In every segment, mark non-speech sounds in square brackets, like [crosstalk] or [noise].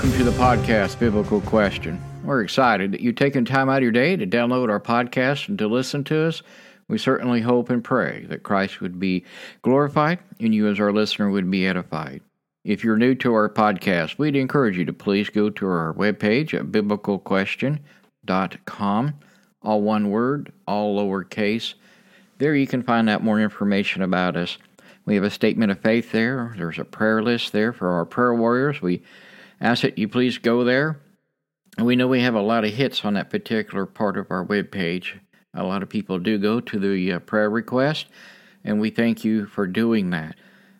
Welcome to the podcast, Biblical Question. We're excited that you've taken time out of your day to download our podcast and to listen to us. We certainly hope and pray that Christ would be glorified and you, as our listener, would be edified. If you're new to our podcast, we'd encourage you to please go to our webpage at biblicalquestion.com, all one word, all lowercase. There you can find out more information about us. We have a statement of faith there. There's a prayer list there for our prayer warriors. We ask that you please go there. And we know we have a lot of hits on that particular part of our web page. A lot of people do go to the uh, prayer request, and we thank you for doing that.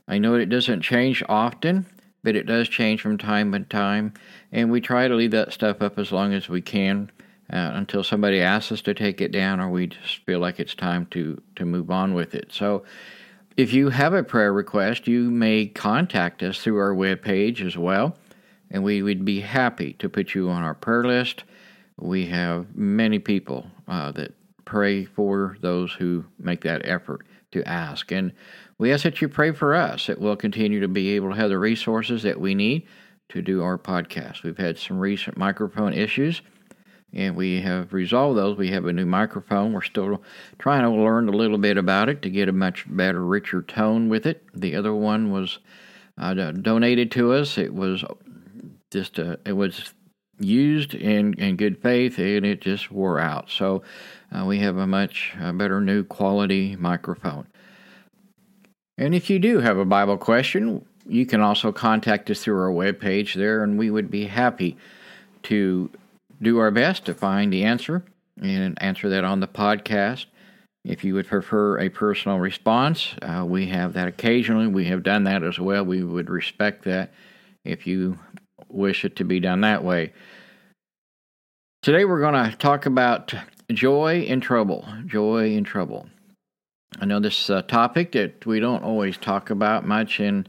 I know it doesn't change often, but it does change from time to time, and we try to leave that stuff up as long as we can uh, until somebody asks us to take it down or we just feel like it's time to, to move on with it. So, if you have a prayer request, you may contact us through our web page as well and we would be happy to put you on our prayer list. We have many people uh, that pray for those who make that effort to ask. And we ask that you pray for us that we'll continue to be able to have the resources that we need to do our podcast. We've had some recent microphone issues and we have resolved those. We have a new microphone. We're still trying to learn a little bit about it to get a much better, richer tone with it. The other one was uh, donated to us. It was just uh, it was used in, in good faith and it just wore out. So uh, we have a much uh, better new quality microphone. And if you do have a Bible question, you can also contact us through our webpage there, and we would be happy to do our best to find the answer and answer that on the podcast. If you would prefer a personal response, uh, we have that occasionally. We have done that as well. We would respect that. If you wish it to be done that way. Today we're going to talk about joy in trouble. Joy in trouble. I know this is a topic that we don't always talk about much in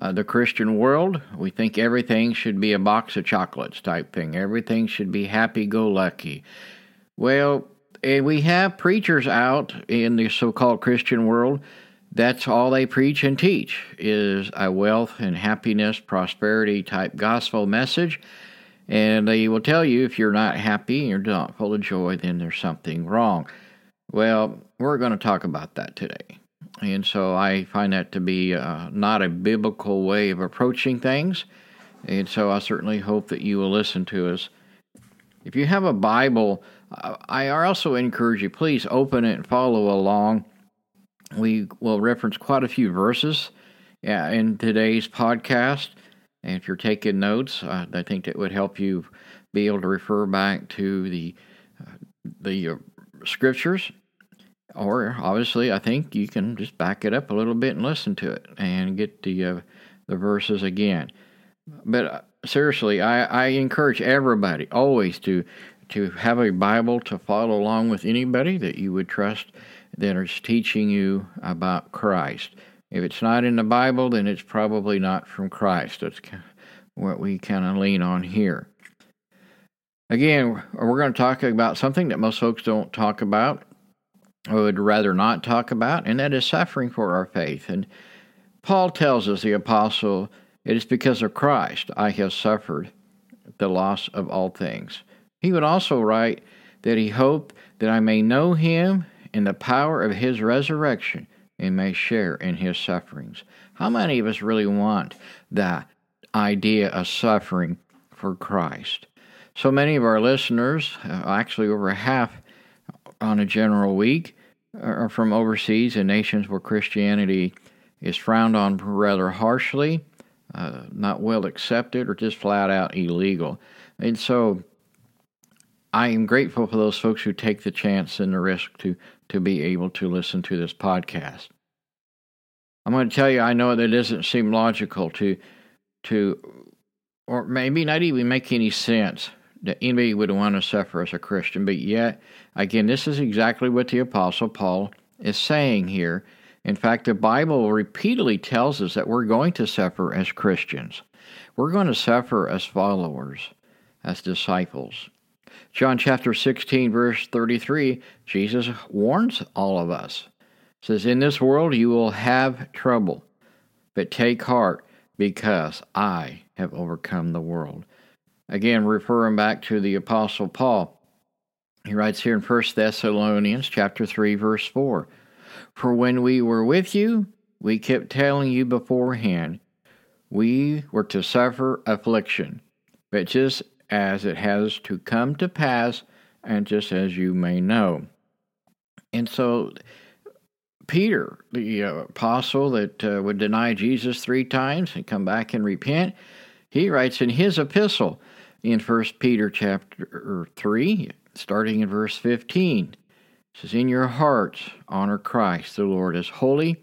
uh, the Christian world. We think everything should be a box of chocolates type thing, everything should be happy go lucky. Well, and we have preachers out in the so called Christian world that's all they preach and teach is a wealth and happiness, prosperity type gospel message. And they will tell you if you're not happy and you're not full of joy, then there's something wrong. Well, we're going to talk about that today. And so I find that to be uh, not a biblical way of approaching things. And so I certainly hope that you will listen to us. If you have a Bible, I also encourage you, please open it and follow along we will reference quite a few verses uh, in today's podcast. And if you're taking notes, uh, I think that would help you be able to refer back to the uh, the uh, scriptures. Or obviously, I think you can just back it up a little bit and listen to it and get the uh, the verses again. But uh, seriously, I, I encourage everybody always to to have a Bible to follow along with anybody that you would trust that is teaching you about Christ. If it's not in the Bible, then it's probably not from Christ. That's what we kind of lean on here. Again, we're going to talk about something that most folks don't talk about, or would rather not talk about, and that is suffering for our faith. And Paul tells us, the apostle, it is because of Christ I have suffered the loss of all things. He would also write that he hoped that I may know him in the power of his resurrection and may share in his sufferings. How many of us really want that idea of suffering for Christ? So many of our listeners, uh, actually over half on a general week, are from overseas and nations where Christianity is frowned on rather harshly, uh, not well accepted, or just flat out illegal. And so I am grateful for those folks who take the chance and the risk to to be able to listen to this podcast. I'm going to tell you, I know that it doesn't seem logical to, to, or maybe not even make any sense that anybody would want to suffer as a Christian. But yet, again, this is exactly what the Apostle Paul is saying here. In fact, the Bible repeatedly tells us that we're going to suffer as Christians. We're going to suffer as followers, as disciples. John chapter 16, verse 33, Jesus warns all of us. says, In this world you will have trouble, but take heart because I have overcome the world. Again, referring back to the Apostle Paul. He writes here in 1 Thessalonians chapter 3 verse 4. For when we were with you, we kept telling you beforehand, we were to suffer affliction, but just as it has to come to pass, and just as you may know. And so, Peter, the uh, apostle that uh, would deny Jesus three times and come back and repent, he writes in his epistle in First Peter chapter 3, starting in verse 15. It says, In your hearts honor Christ the Lord as holy,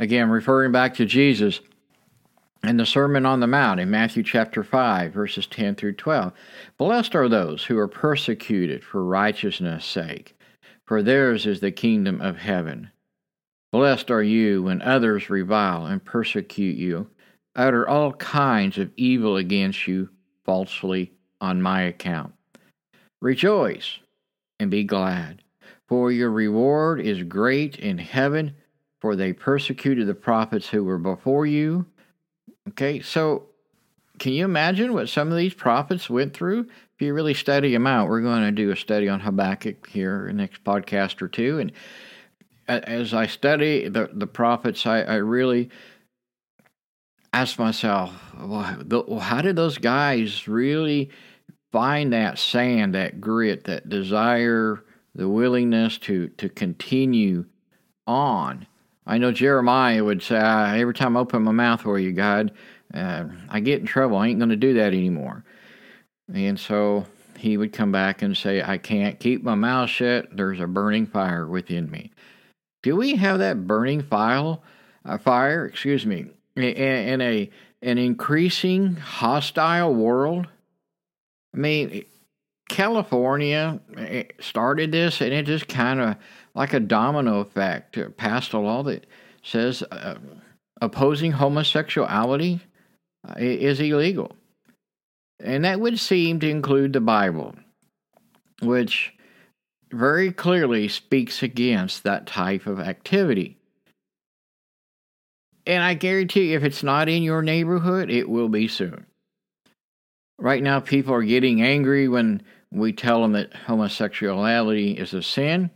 Again, referring back to Jesus in the Sermon on the Mount in Matthew chapter 5, verses 10 through 12 Blessed are those who are persecuted for righteousness' sake, for theirs is the kingdom of heaven. Blessed are you when others revile and persecute you, utter all kinds of evil against you falsely on my account. Rejoice and be glad, for your reward is great in heaven, for they persecuted the prophets who were before you. Okay, so can you imagine what some of these prophets went through? If you really study them out, we're going to do a study on Habakkuk here in next podcast or two. And as I study the, the prophets, I, I really ask myself, well, how did those guys really find that sand, that grit, that desire, the willingness to, to continue on. I know Jeremiah would say, Every time I open my mouth for you, God, uh, I get in trouble. I ain't going to do that anymore. And so he would come back and say, I can't keep my mouth shut. There's a burning fire within me. Do we have that burning file, uh, fire, excuse me, in, in a an increasing hostile world? I mean, California eh, started this, and it just kind of like a domino effect passed a law that says uh, opposing homosexuality uh, is illegal. And that would seem to include the Bible, which very clearly speaks against that type of activity. And I guarantee you, if it's not in your neighborhood, it will be soon. Right now, people are getting angry when we tell them that homosexuality is a sin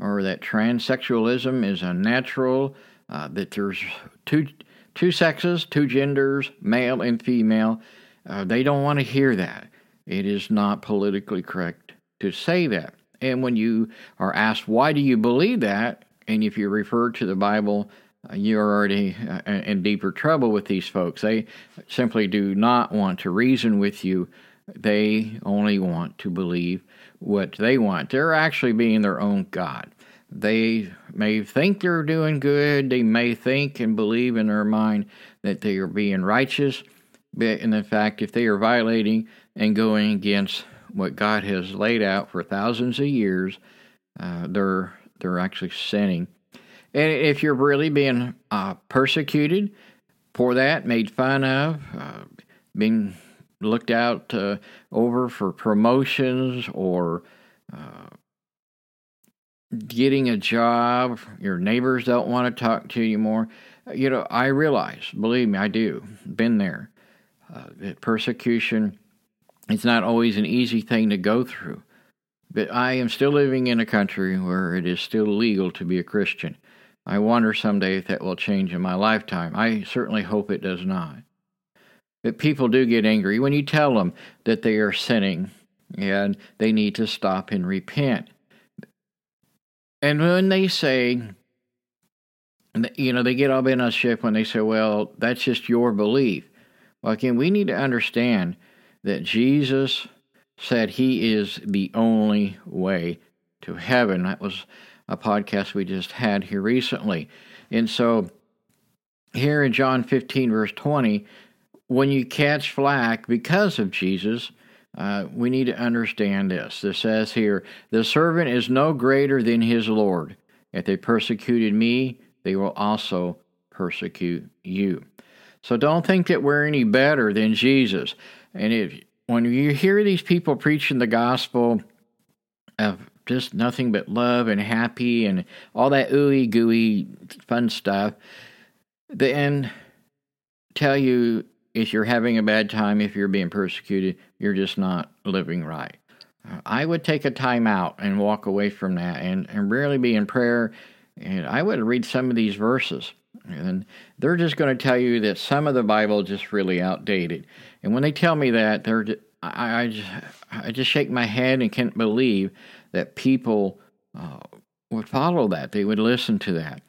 or that transsexualism is unnatural, uh, that there's two, two sexes, two genders, male and female. Uh, they don't want to hear that. It is not politically correct to say that. And when you are asked, why do you believe that? And if you refer to the Bible uh, you're already uh, in deeper trouble with these folks. They simply do not want to reason with you. They only want to believe what they want. They're actually being their own God. They may think they're doing good. They may think and believe in their mind that they are being righteous. But in fact, if they are violating and going against what God has laid out for thousands of years, uh, they're they're actually sinning and if you're really being uh, persecuted for that, made fun of, uh, being looked out uh, over for promotions or uh, getting a job, your neighbors don't want to talk to you more. You know, I realize, believe me, I do, been there. Uh, persecution, it's not always an easy thing to go through. But I am still living in a country where it is still legal to be a Christian. I wonder someday if that will change in my lifetime. I certainly hope it does not. But people do get angry when you tell them that they are sinning and they need to stop and repent. And when they say, you know, they get all bent on ship when they say, well, that's just your belief. Well, again, we need to understand that Jesus said he is the only way to heaven. That was a podcast we just had here recently. And so, here in John 15, verse 20, when you catch flack because of Jesus, uh, we need to understand this. This says here, the servant is no greater than his Lord. If they persecuted me, they will also persecute you. So don't think that we're any better than Jesus. And if when you hear these people preaching the gospel of just nothing but love and happy and all that ooey gooey fun stuff, then tell you if you're having a bad time, if you're being persecuted, you're just not living right. I would take a time out and walk away from that and, and really be in prayer. And I would read some of these verses. And they're just going to tell you that some of the Bible just really outdated. And when they tell me that, they're I, I, just, I just shake my head and can't believe that people uh, would follow that. They would listen to that.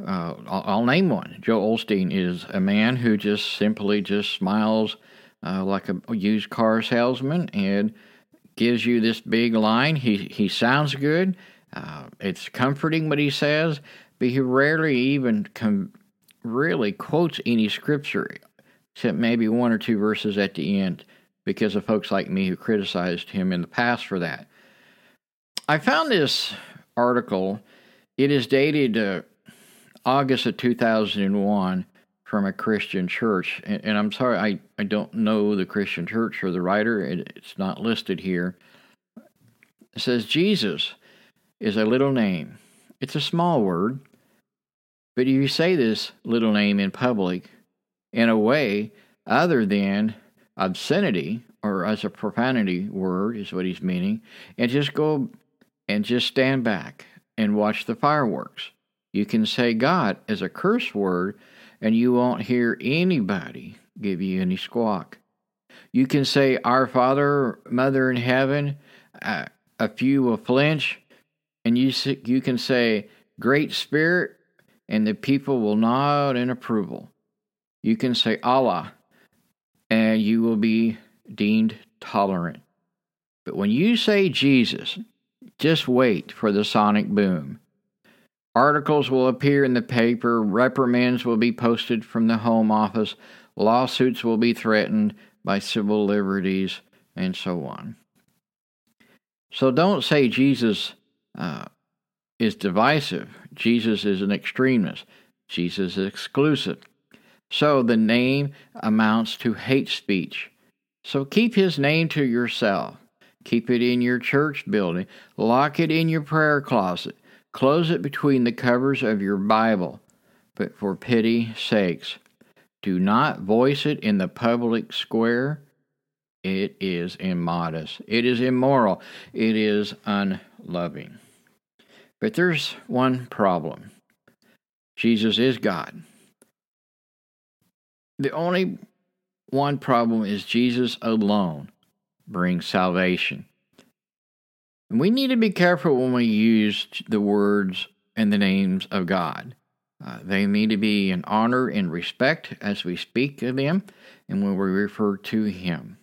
Uh, I'll, I'll, name one. Joel Osteen is a man who just simply just smiles uh, like a used car salesman and gives you this big line. He he sounds good. Uh, it's comforting what he says, but he rarely even com- really quotes any scripture, except maybe one or two verses at the end, because of folks like me who criticized him in the past for that. I found this article. It is dated uh, August of 2001 from a Christian church. And, and, I'm sorry, I, I don't know the Christian church or the writer, it, it's not listed here. It says Jesus is a little name. It's a small word, but if you say this little name in public in a way other than obscenity or as a profanity word, is what he's meaning, and just go and just stand back and watch the fireworks. You can say God as a curse word, and you won't hear anybody give you any squawk. You can say, Our Father, Mother in heaven, uh, a few will flinch, and you, you can say, Great Spirit, and the people will nod in approval. You can say Allah, and you will be deemed tolerant. But when you say Jesus, just wait for the sonic boom. Articles will appear in the paper, reprimands will be posted from the Home Office, lawsuits will be threatened by civil liberties, and so on. So don't say Jesus uh, is divisive. Jesus is an extremist. Jesus is exclusive. So the name amounts to hate speech. So keep his name to yourself. Keep it in your church building. Lock it in your prayer closet. Close it between the covers of your Bible. But for pity's sakes, do not voice it in the public square. It is immodest. It is immoral. It is unloving. But there's one problem Jesus is God. The only one problem is Jesus alone brings salvation. We need to be careful when we use the words and the names of God. Uh, they need to be in honor and respect as we speak of them and when we refer to Him.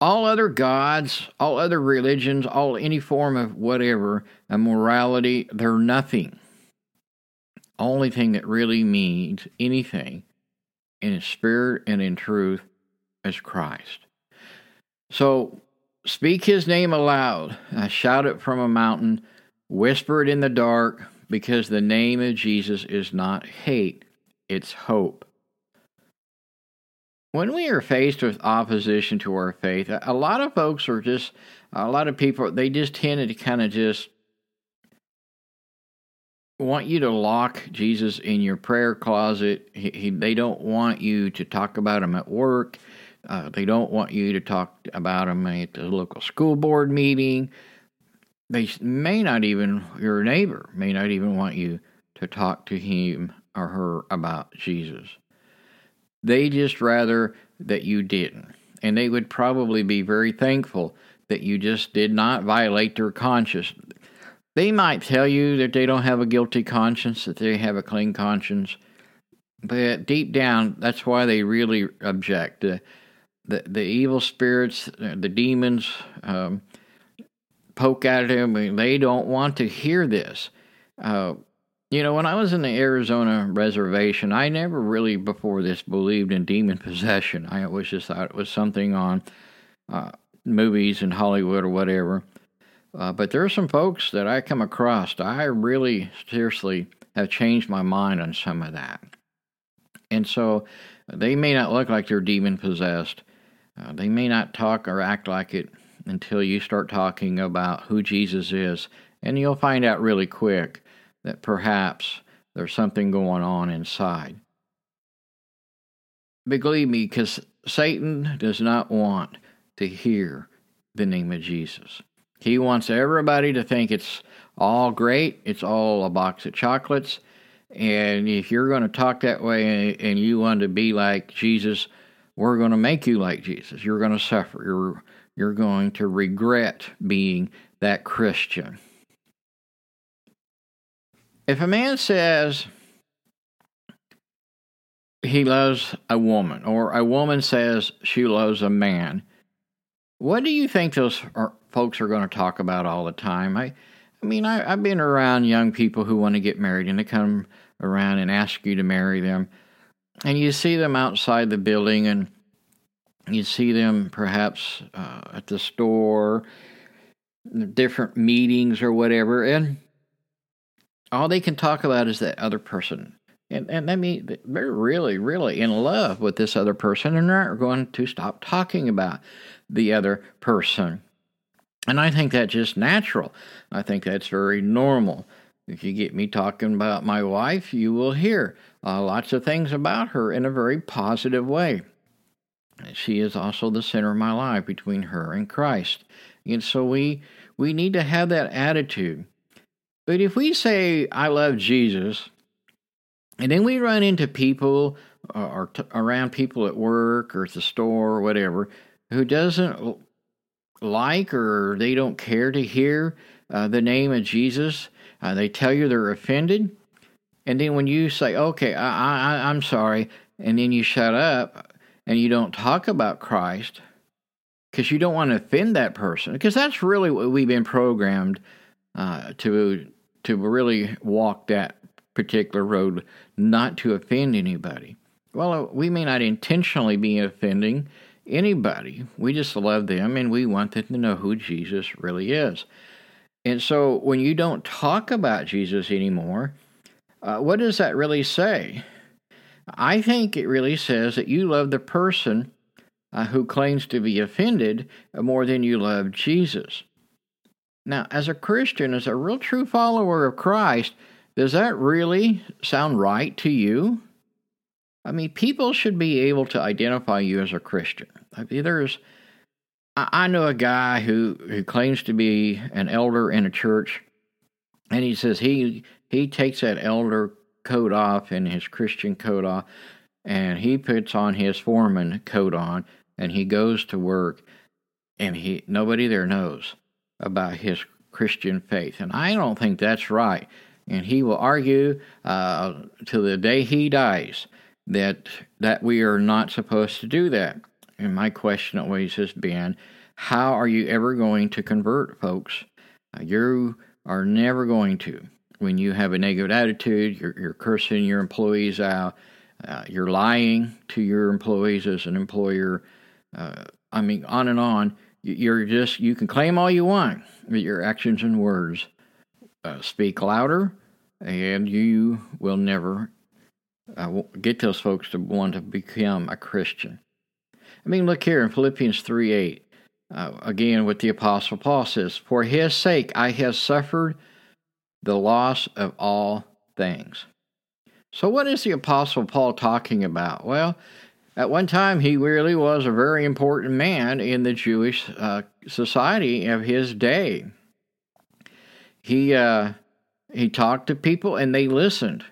All other gods, all other religions, all any form of whatever, a morality, they're nothing. Only thing that really means anything in spirit and in truth is Christ. So speak his name aloud, I shout it from a mountain, whisper it in the dark, because the name of Jesus is not hate, it's hope. When we are faced with opposition to our faith, a lot of folks are just, a lot of people, they just tend to kind of just want you to lock Jesus in your prayer closet. He, he, they don't want you to talk about him at work. Uh, they don't want you to talk about them at the local school board meeting. They may not even, your neighbor may not even want you to talk to him or her about Jesus. They just rather that you didn't. And they would probably be very thankful that you just did not violate their conscience. They might tell you that they don't have a guilty conscience, that they have a clean conscience, but deep down, that's why they really object. Uh, the the evil spirits, uh, the demons, um, poke at him. They don't want to hear this. Uh, you know, when I was in the Arizona reservation, I never really before this believed in demon possession. I always just thought it was something on uh, movies in Hollywood or whatever. Uh, but there are some folks that I come across. I really seriously have changed my mind on some of that. And so they may not look like they're demon possessed. Uh, they may not talk or act like it until you start talking about who Jesus is. And you'll find out really quick that perhaps there's something going on inside. Believe me, because Satan does not want to hear the name of Jesus. He wants everybody to think it's all great, it's all a box of chocolates. And if you're going to talk that way and you want to be like Jesus, we're going to make you like Jesus. You're going to suffer. You're you're going to regret being that Christian. If a man says he loves a woman, or a woman says she loves a man, what do you think those are, folks are going to talk about all the time? I, I mean, I, I've been around young people who want to get married, and they come around and ask you to marry them, and you see them outside the building, and you see them perhaps uh, at the store, different meetings or whatever, and all they can talk about is that other person. And, and I mean, they're really, really in love with this other person and they're not going to stop talking about the other person. And I think that's just natural. I think that's very normal. If you get me talking about my wife, you will hear uh, lots of things about her in a very positive way. She is also the center of my life between her and Christ. And so we we need to have that attitude. But if we say, I love Jesus, and then we run into people uh, or t- around people at work or at the store or whatever who doesn't like or they don't care to hear uh, the name of Jesus, uh, they tell you they're offended. And then when you say, okay, I, I, I'm sorry, and then you shut up and you don't talk about Christ because you don't want to offend that person, because that's really what we've been programmed uh, to to really walk that particular road, not to offend anybody. Well, we may not intentionally be offending anybody. We just love them and we want them to know who Jesus really is. And so when you don't talk about Jesus anymore, uh, what does that really say? I think it really says that you love the person uh, who claims to be offended more than you love Jesus. Now, as a Christian, as a real true follower of Christ, does that really sound right to you? I mean, people should be able to identify you as a Christian. I mean, there's, I know a guy who, who claims to be an elder in a church, and he says he he takes that elder coat off and his Christian coat off, and he puts on his foreman coat on, and he goes to work, and he nobody there knows about his Christian faith. And I don't think that's right. And he will argue uh, till the day he dies that that we are not supposed to do that. And my question always has been, how are you ever going to convert folks? Uh, you are never going to. When you have a negative attitude, you're, you're cursing your employees out, uh, you're lying to your employees as an employer. Uh, I mean, on and on you're just, you can claim all you want, but your actions and words uh, speak louder, and you will never uh, get those folks to want to become a Christian. I mean, look here in Philippians 3 8, uh, again, what the Apostle Paul says For his sake I have suffered the loss of all things. So, what is the Apostle Paul talking about? Well, at one time, he really was a very important man in the Jewish uh, society of his day. He uh, he talked to people and they listened.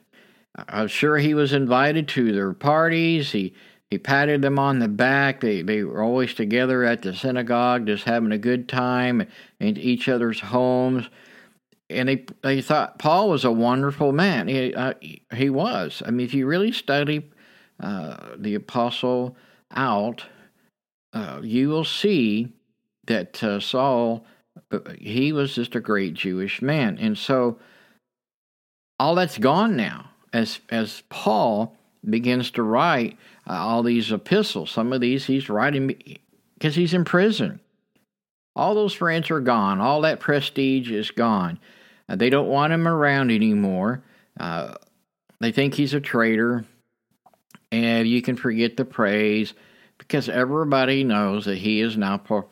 I'm sure he was invited to their parties. He he patted them on the back. They they were always together at the synagogue, just having a good time in each other's homes. And they they thought Paul was a wonderful man. He uh, he was. I mean, if you really study uh, the apostle out, uh, you will see that uh, Saul, uh, he was just a great Jewish man. And so all that's gone now. As as Paul begins to write uh, all these epistles, some of these he's writing because he's in prison. All those friends are gone. All that prestige is gone. Uh, they don't want him around anymore. Uh, they think he's a traitor, and you can forget the praise because everybody knows that he is now pro-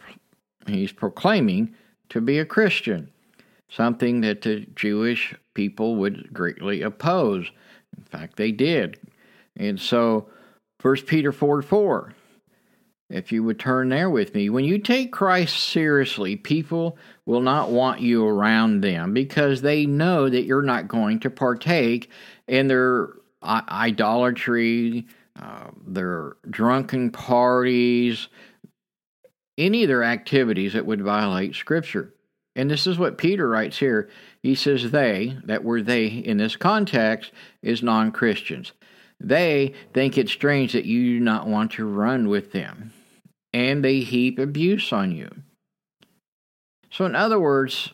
he's proclaiming to be a Christian, something that the Jewish people would greatly oppose. In fact, they did. And so, 1 Peter 4 4, if you would turn there with me, when you take Christ seriously, people will not want you around them because they know that you're not going to partake in their idolatry, uh, their drunken parties, any of their activities that would violate Scripture. And this is what Peter writes here. He says, they, that were they in this context, is non Christians. They think it strange that you do not want to run with them, and they heap abuse on you. So, in other words,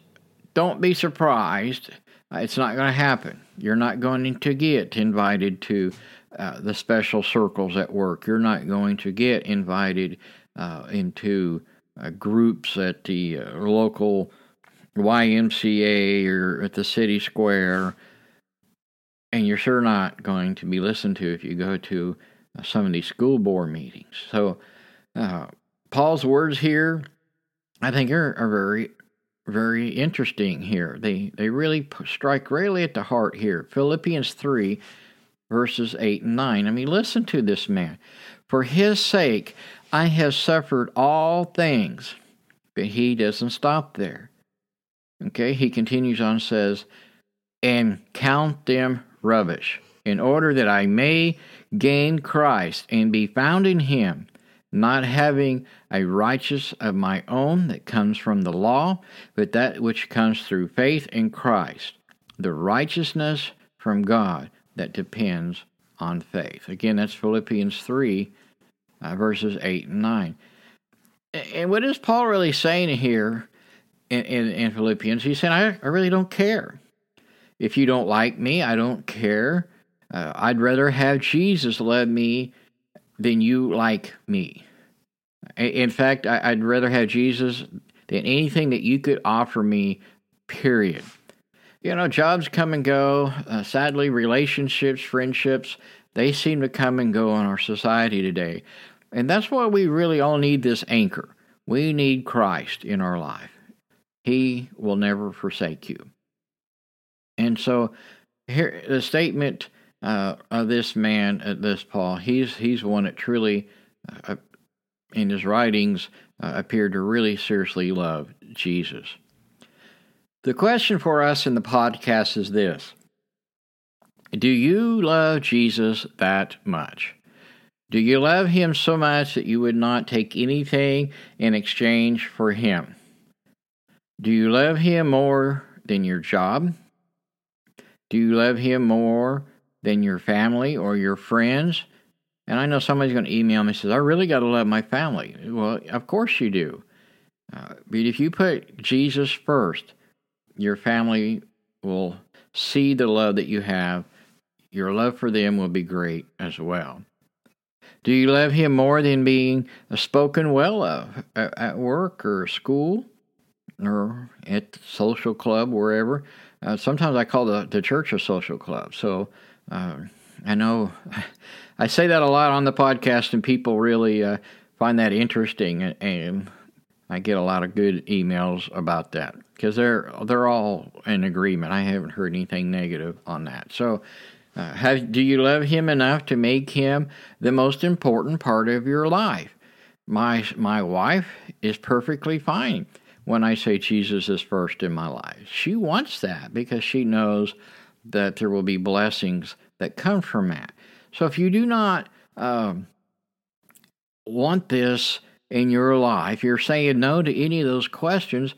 don't be surprised. It's not going to happen. You're not going to get invited to uh, the special circles at work. You're not going to get invited uh, into uh, groups at the uh, local YMCA or at the city square. And you're sure not going to be listened to if you go to uh, some of these school board meetings. So, uh, Paul's words here, I think, are, are very very interesting here. They they really strike really at the heart here. Philippians 3 verses 8 and 9. I mean, listen to this man. For his sake, I have suffered all things. But he doesn't stop there. Okay, he continues on, and says, and count them rubbish, in order that I may gain Christ and be found in him, not having a righteousness of my own that comes from the law, but that which comes through faith in Christ, the righteousness from God that depends on faith. Again, that's Philippians 3, uh, verses 8 and 9. And what is Paul really saying here in, in, in Philippians? He's saying, I, I, really don't care. If you don't like me, I don't care. Uh, I'd rather have Jesus love me than you like me. In fact, I, would rather have Jesus than anything that you could offer me, period. You know, jobs come and go. Uh, sadly, relationships, friendships, they seem to come and go in our society today. And that's why we really all need this anchor. We need Christ in our life. He will never forsake you. And so, here the statement uh, of this man, uh, this Paul, he's he's one that truly, uh, in his writings, uh, appeared to really seriously love Jesus. The question for us in the podcast is this Do you love Jesus that much? Do you love him so much that you would not take anything in exchange for him? Do you love him more than your job? Do you love him more than your family or your friends? And I know somebody's going to email me and says, I really got to love my family. Well, of course you do. Uh, but if you put Jesus first, your family will see the love that you have. Your love for them will be great as well. Do you love Him more than being spoken well of at work or school or at social club, wherever? Uh, sometimes I call the, the church a social club. So uh, I know [laughs] I say that a lot on the podcast, and people really uh, find that interesting. And I get a lot of good emails about that because they're they're all in agreement. I haven't heard anything negative on that. So, uh, have, do you love Him enough to make Him the most important part of your life? My my wife is perfectly fine when I say Jesus is first in my life. She wants that because she knows that there will be blessings that come from that. So if you do not um, want this in your life, you're saying no to any of those questions,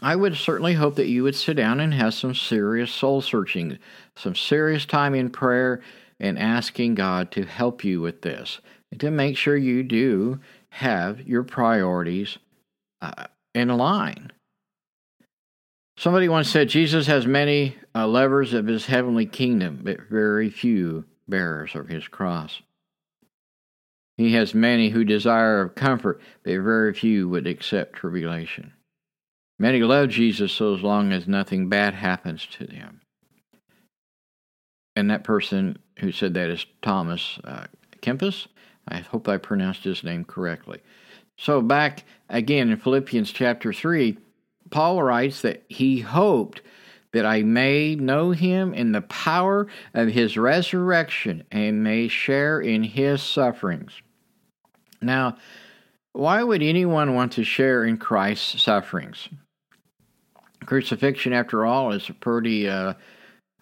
I would certainly hope that you would sit down and have some serious soul searching, some serious time in prayer and asking God to help you with this, and to make sure you do have your priorities uh, in line. Somebody once said Jesus has many uh, lovers of his heavenly kingdom, but very few bearers of his cross. He has many who desire of comfort, but very few would accept tribulation. Many love Jesus so long as nothing bad happens to them. And that person who said that is Thomas uh, Kempis. I hope I pronounced his name correctly. So, back again in Philippians chapter 3, Paul writes that he hoped that I may know him in the power of his resurrection and may share in his sufferings. Now, why would anyone want to share in Christ's sufferings? Crucifixion, after all, is a pretty uh,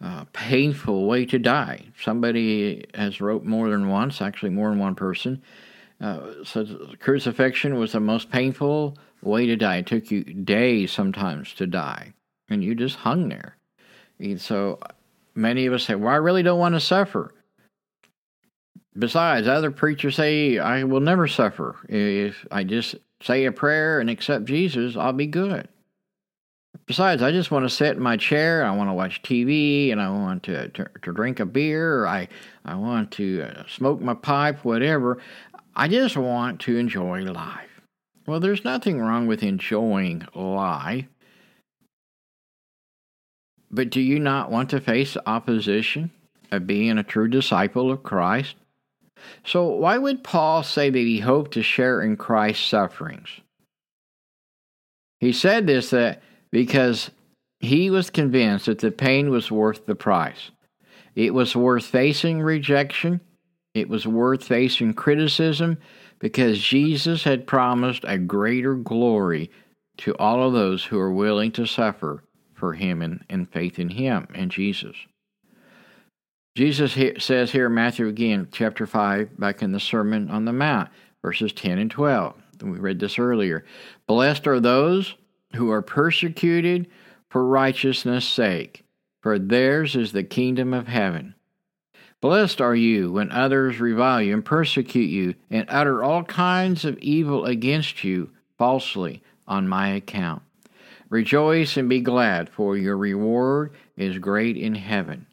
uh, painful way to die. Somebody has wrote more than once, actually more than one person, uh, says crucifixion was the most painful way to die. It took you days sometimes to die, and you just hung there. And so many of us say, "Well, I really don't want to suffer." Besides, other preachers say, "I will never suffer if I just say a prayer and accept Jesus. I'll be good." Besides, I just want to sit in my chair. I want to watch TV, and I want to to, to drink a beer. I I want to uh, smoke my pipe, whatever. I just want to enjoy life. Well, there's nothing wrong with enjoying life. But do you not want to face opposition of being a true disciple of Christ? So, why would Paul say that he hoped to share in Christ's sufferings? He said this that because he was convinced that the pain was worth the price. It was worth facing rejection, it was worth facing criticism, because Jesus had promised a greater glory to all of those who are willing to suffer for him and, and faith in him and Jesus. Jesus says here, in Matthew again, chapter 5, back in the Sermon on the Mount, verses 10 and 12. We read this earlier. Blessed are those who are persecuted for righteousness' sake, for theirs is the kingdom of heaven. Blessed are you when others revile you and persecute you and utter all kinds of evil against you falsely on my account. Rejoice and be glad, for your reward is great in heaven.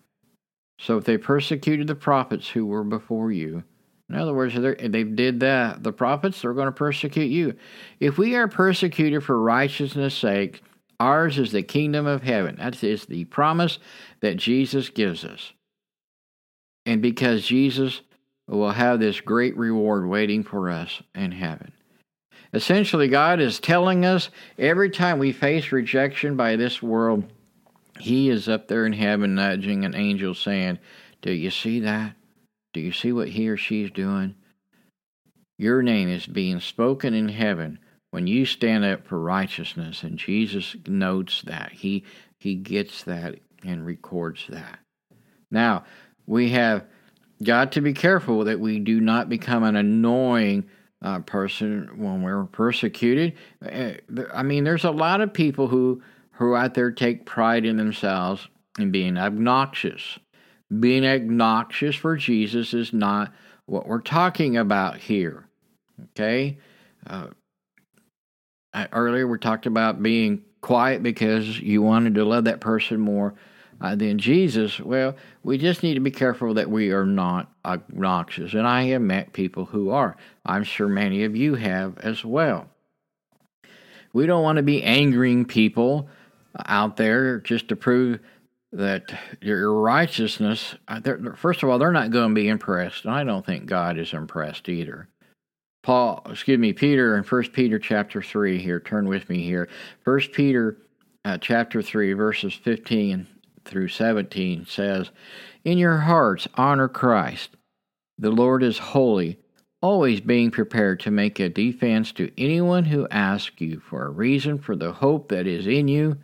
So if they persecuted the prophets who were before you, in other words, they did that, the prophets, they're going to persecute you. If we are persecuted for righteousness' sake, ours is the kingdom of heaven. That is the promise that Jesus gives us. And because Jesus will have this great reward waiting for us in heaven. Essentially, God is telling us every time we face rejection by this world, He is up there in heaven nudging an angel saying, Do you see that? Do you see what he or she is doing? Your name is being spoken in heaven when you stand up for righteousness, and Jesus notes that. He he gets that and records that. Now, we have got to be careful that we do not become an annoying uh, person when we're persecuted. Uh, I mean, there's a lot of people who who out there take pride in themselves and being obnoxious being obnoxious for Jesus is not what we're talking about here. Okay? Uh, I, earlier we talked about being quiet because you wanted to love that person more uh, than Jesus. Well, we just need to be careful that we are not obnoxious. And I have met people who are. I'm sure many of you have as well. We don't want to be angering people out there just to prove that your righteousness, uh, first of all, they're not going to be impressed. And I don't think God is impressed either. Paul, excuse me, Peter in First Peter chapter 3 here, turn with me here. First Peter uh, chapter 3, verses 15 through 17 says, In your hearts honor Christ. The Lord is holy, always being prepared to make a defense to anyone who asks you for a reason for the hope that is in you,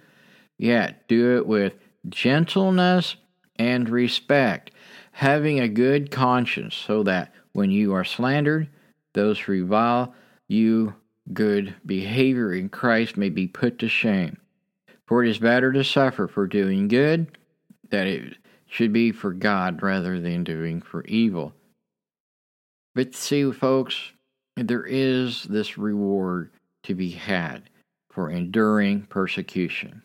yet do it with gentleness, and respect, having a good conscience, so that when you are slandered, those who revile you good behavior in Christ may be put to shame. For it is better to suffer for doing good, that it should be for God rather than doing for evil. But see, folks, there is this reward to be had for enduring persecution.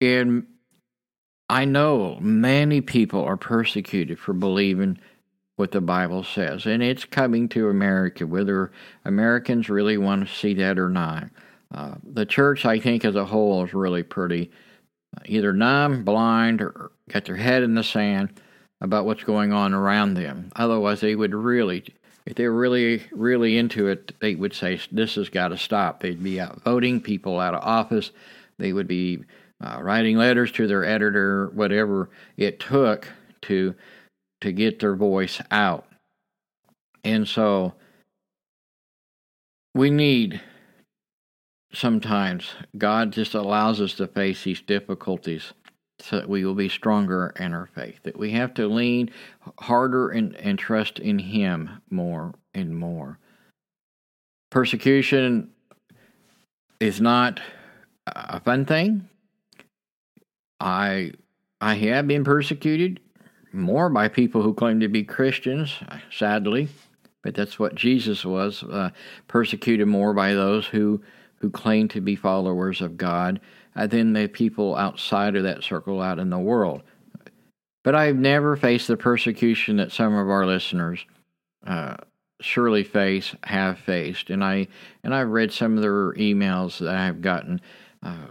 And I know many people are persecuted for believing what the Bible says, and it's coming to America, whether Americans really want to see that or not. Uh, the church, I think, as a whole, is really pretty either numb, blind, or got their head in the sand about what's going on around them. Otherwise, they would really, if they were really, really into it, they would say, This has got to stop. They'd be out voting people out of office. They would be uh, writing letters to their editor, whatever it took to to get their voice out. And so we need sometimes God just allows us to face these difficulties so that we will be stronger in our faith. That we have to lean harder and, and trust in Him more and more. Persecution is not a fun thing. I I have been persecuted more by people who claim to be Christians, sadly, but that's what Jesus was uh, persecuted more by those who who claim to be followers of God uh, than the people outside of that circle out in the world. But I've never faced the persecution that some of our listeners uh, surely face, have faced, and I and I've read some of their emails that I've gotten. Uh,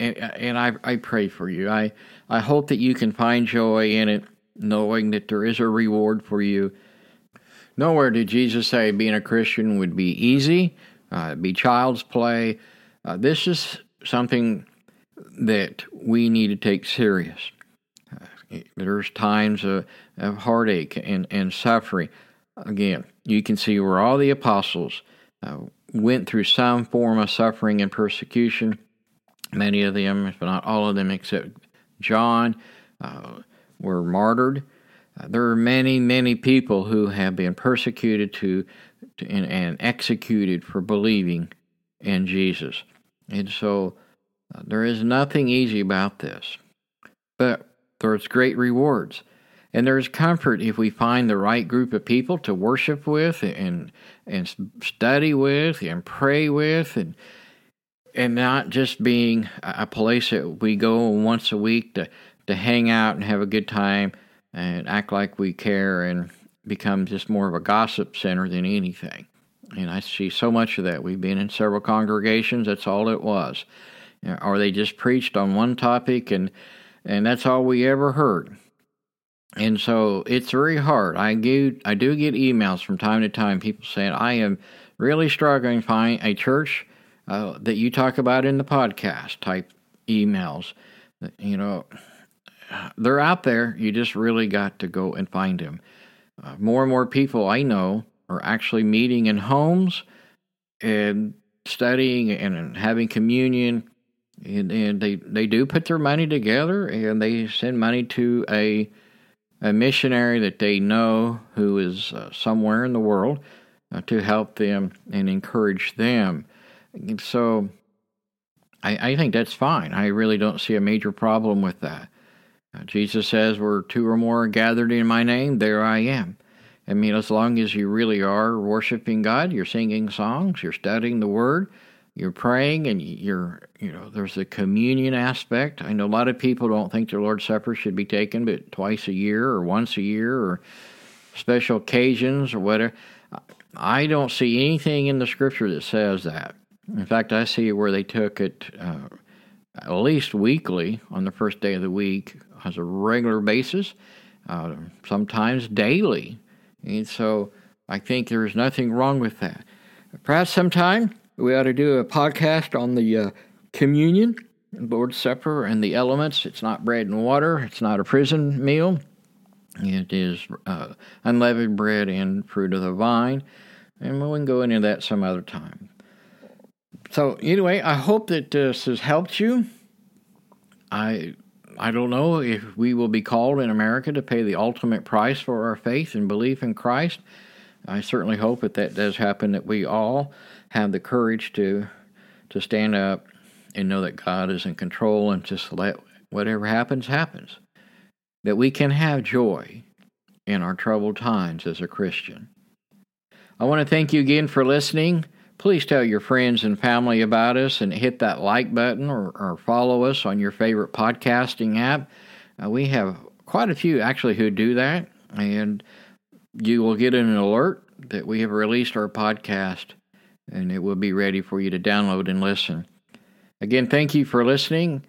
and, and I, I pray for you. I, I hope that you can find joy in it, knowing that there is a reward for you. Nowhere did Jesus say being a Christian would be easy, uh, be child's play. Uh, this is something that we need to take serious. Uh, there's times of, of heartache and, and suffering. Again, you can see where all the apostles uh, went through some form of suffering and persecution. Many of them, if not all of them, except John, uh, were martyred. Uh, there are many, many people who have been persecuted to, to and, and, executed for believing in Jesus. And so uh, there is nothing easy about this. But there's great rewards. And there's comfort if we find the right group of people to worship with and and study with and pray with and and not just being a place that we go once a week to, to hang out and have a good time and act like we care and become just more of a gossip center than anything. And I see so much of that. We've been in several congregations, that's all it was. Or they just preached on one topic and and that's all we ever heard. And so it's very hard. I do I do get emails from time to time, people saying I am really struggling to find a church uh, that you talk about in the podcast type emails. You know, they're out there. You just really got to go and find them. Uh, more and more people I know are actually meeting in homes and studying and having communion. And, and they, they do put their money together and they send money to a, a missionary that they know who is uh, somewhere in the world uh, to help them and encourage them so I, I think that's fine. I really don't see a major problem with that. Uh, Jesus says, Where two or more are gathered in my name, there I am. I mean, as long as you really are worshiping God, you're singing songs, you're studying the Word, you're praying, and you're, you know, there's a communion aspect. I know a lot of people don't think the Lord's Supper should be taken but twice a year or once a year or special occasions or whatever. I don't see anything in the Scripture that says that. In fact, I see where they took it uh, at least weekly on the first day of the week as a regular basis, uh, sometimes daily. And so I think there's nothing wrong with that. Perhaps sometime we ought to do a podcast on the uh, communion, Lord's Supper, and the elements. It's not bread and water, it's not a prison meal. It is uh, unleavened bread and fruit of the vine. And we can go into that some other time. So anyway, I hope that this has helped you. I I don't know if we will be called in America to pay the ultimate price for our faith and belief in Christ. I certainly hope that that does happen. That we all have the courage to to stand up and know that God is in control and just let whatever happens happens. That we can have joy in our troubled times as a Christian. I want to thank you again for listening. Please tell your friends and family about us and hit that like button or, or follow us on your favorite podcasting app. Uh, we have quite a few actually who do that, and you will get an alert that we have released our podcast and it will be ready for you to download and listen. Again, thank you for listening,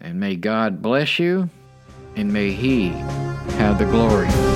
and may God bless you, and may He have the glory.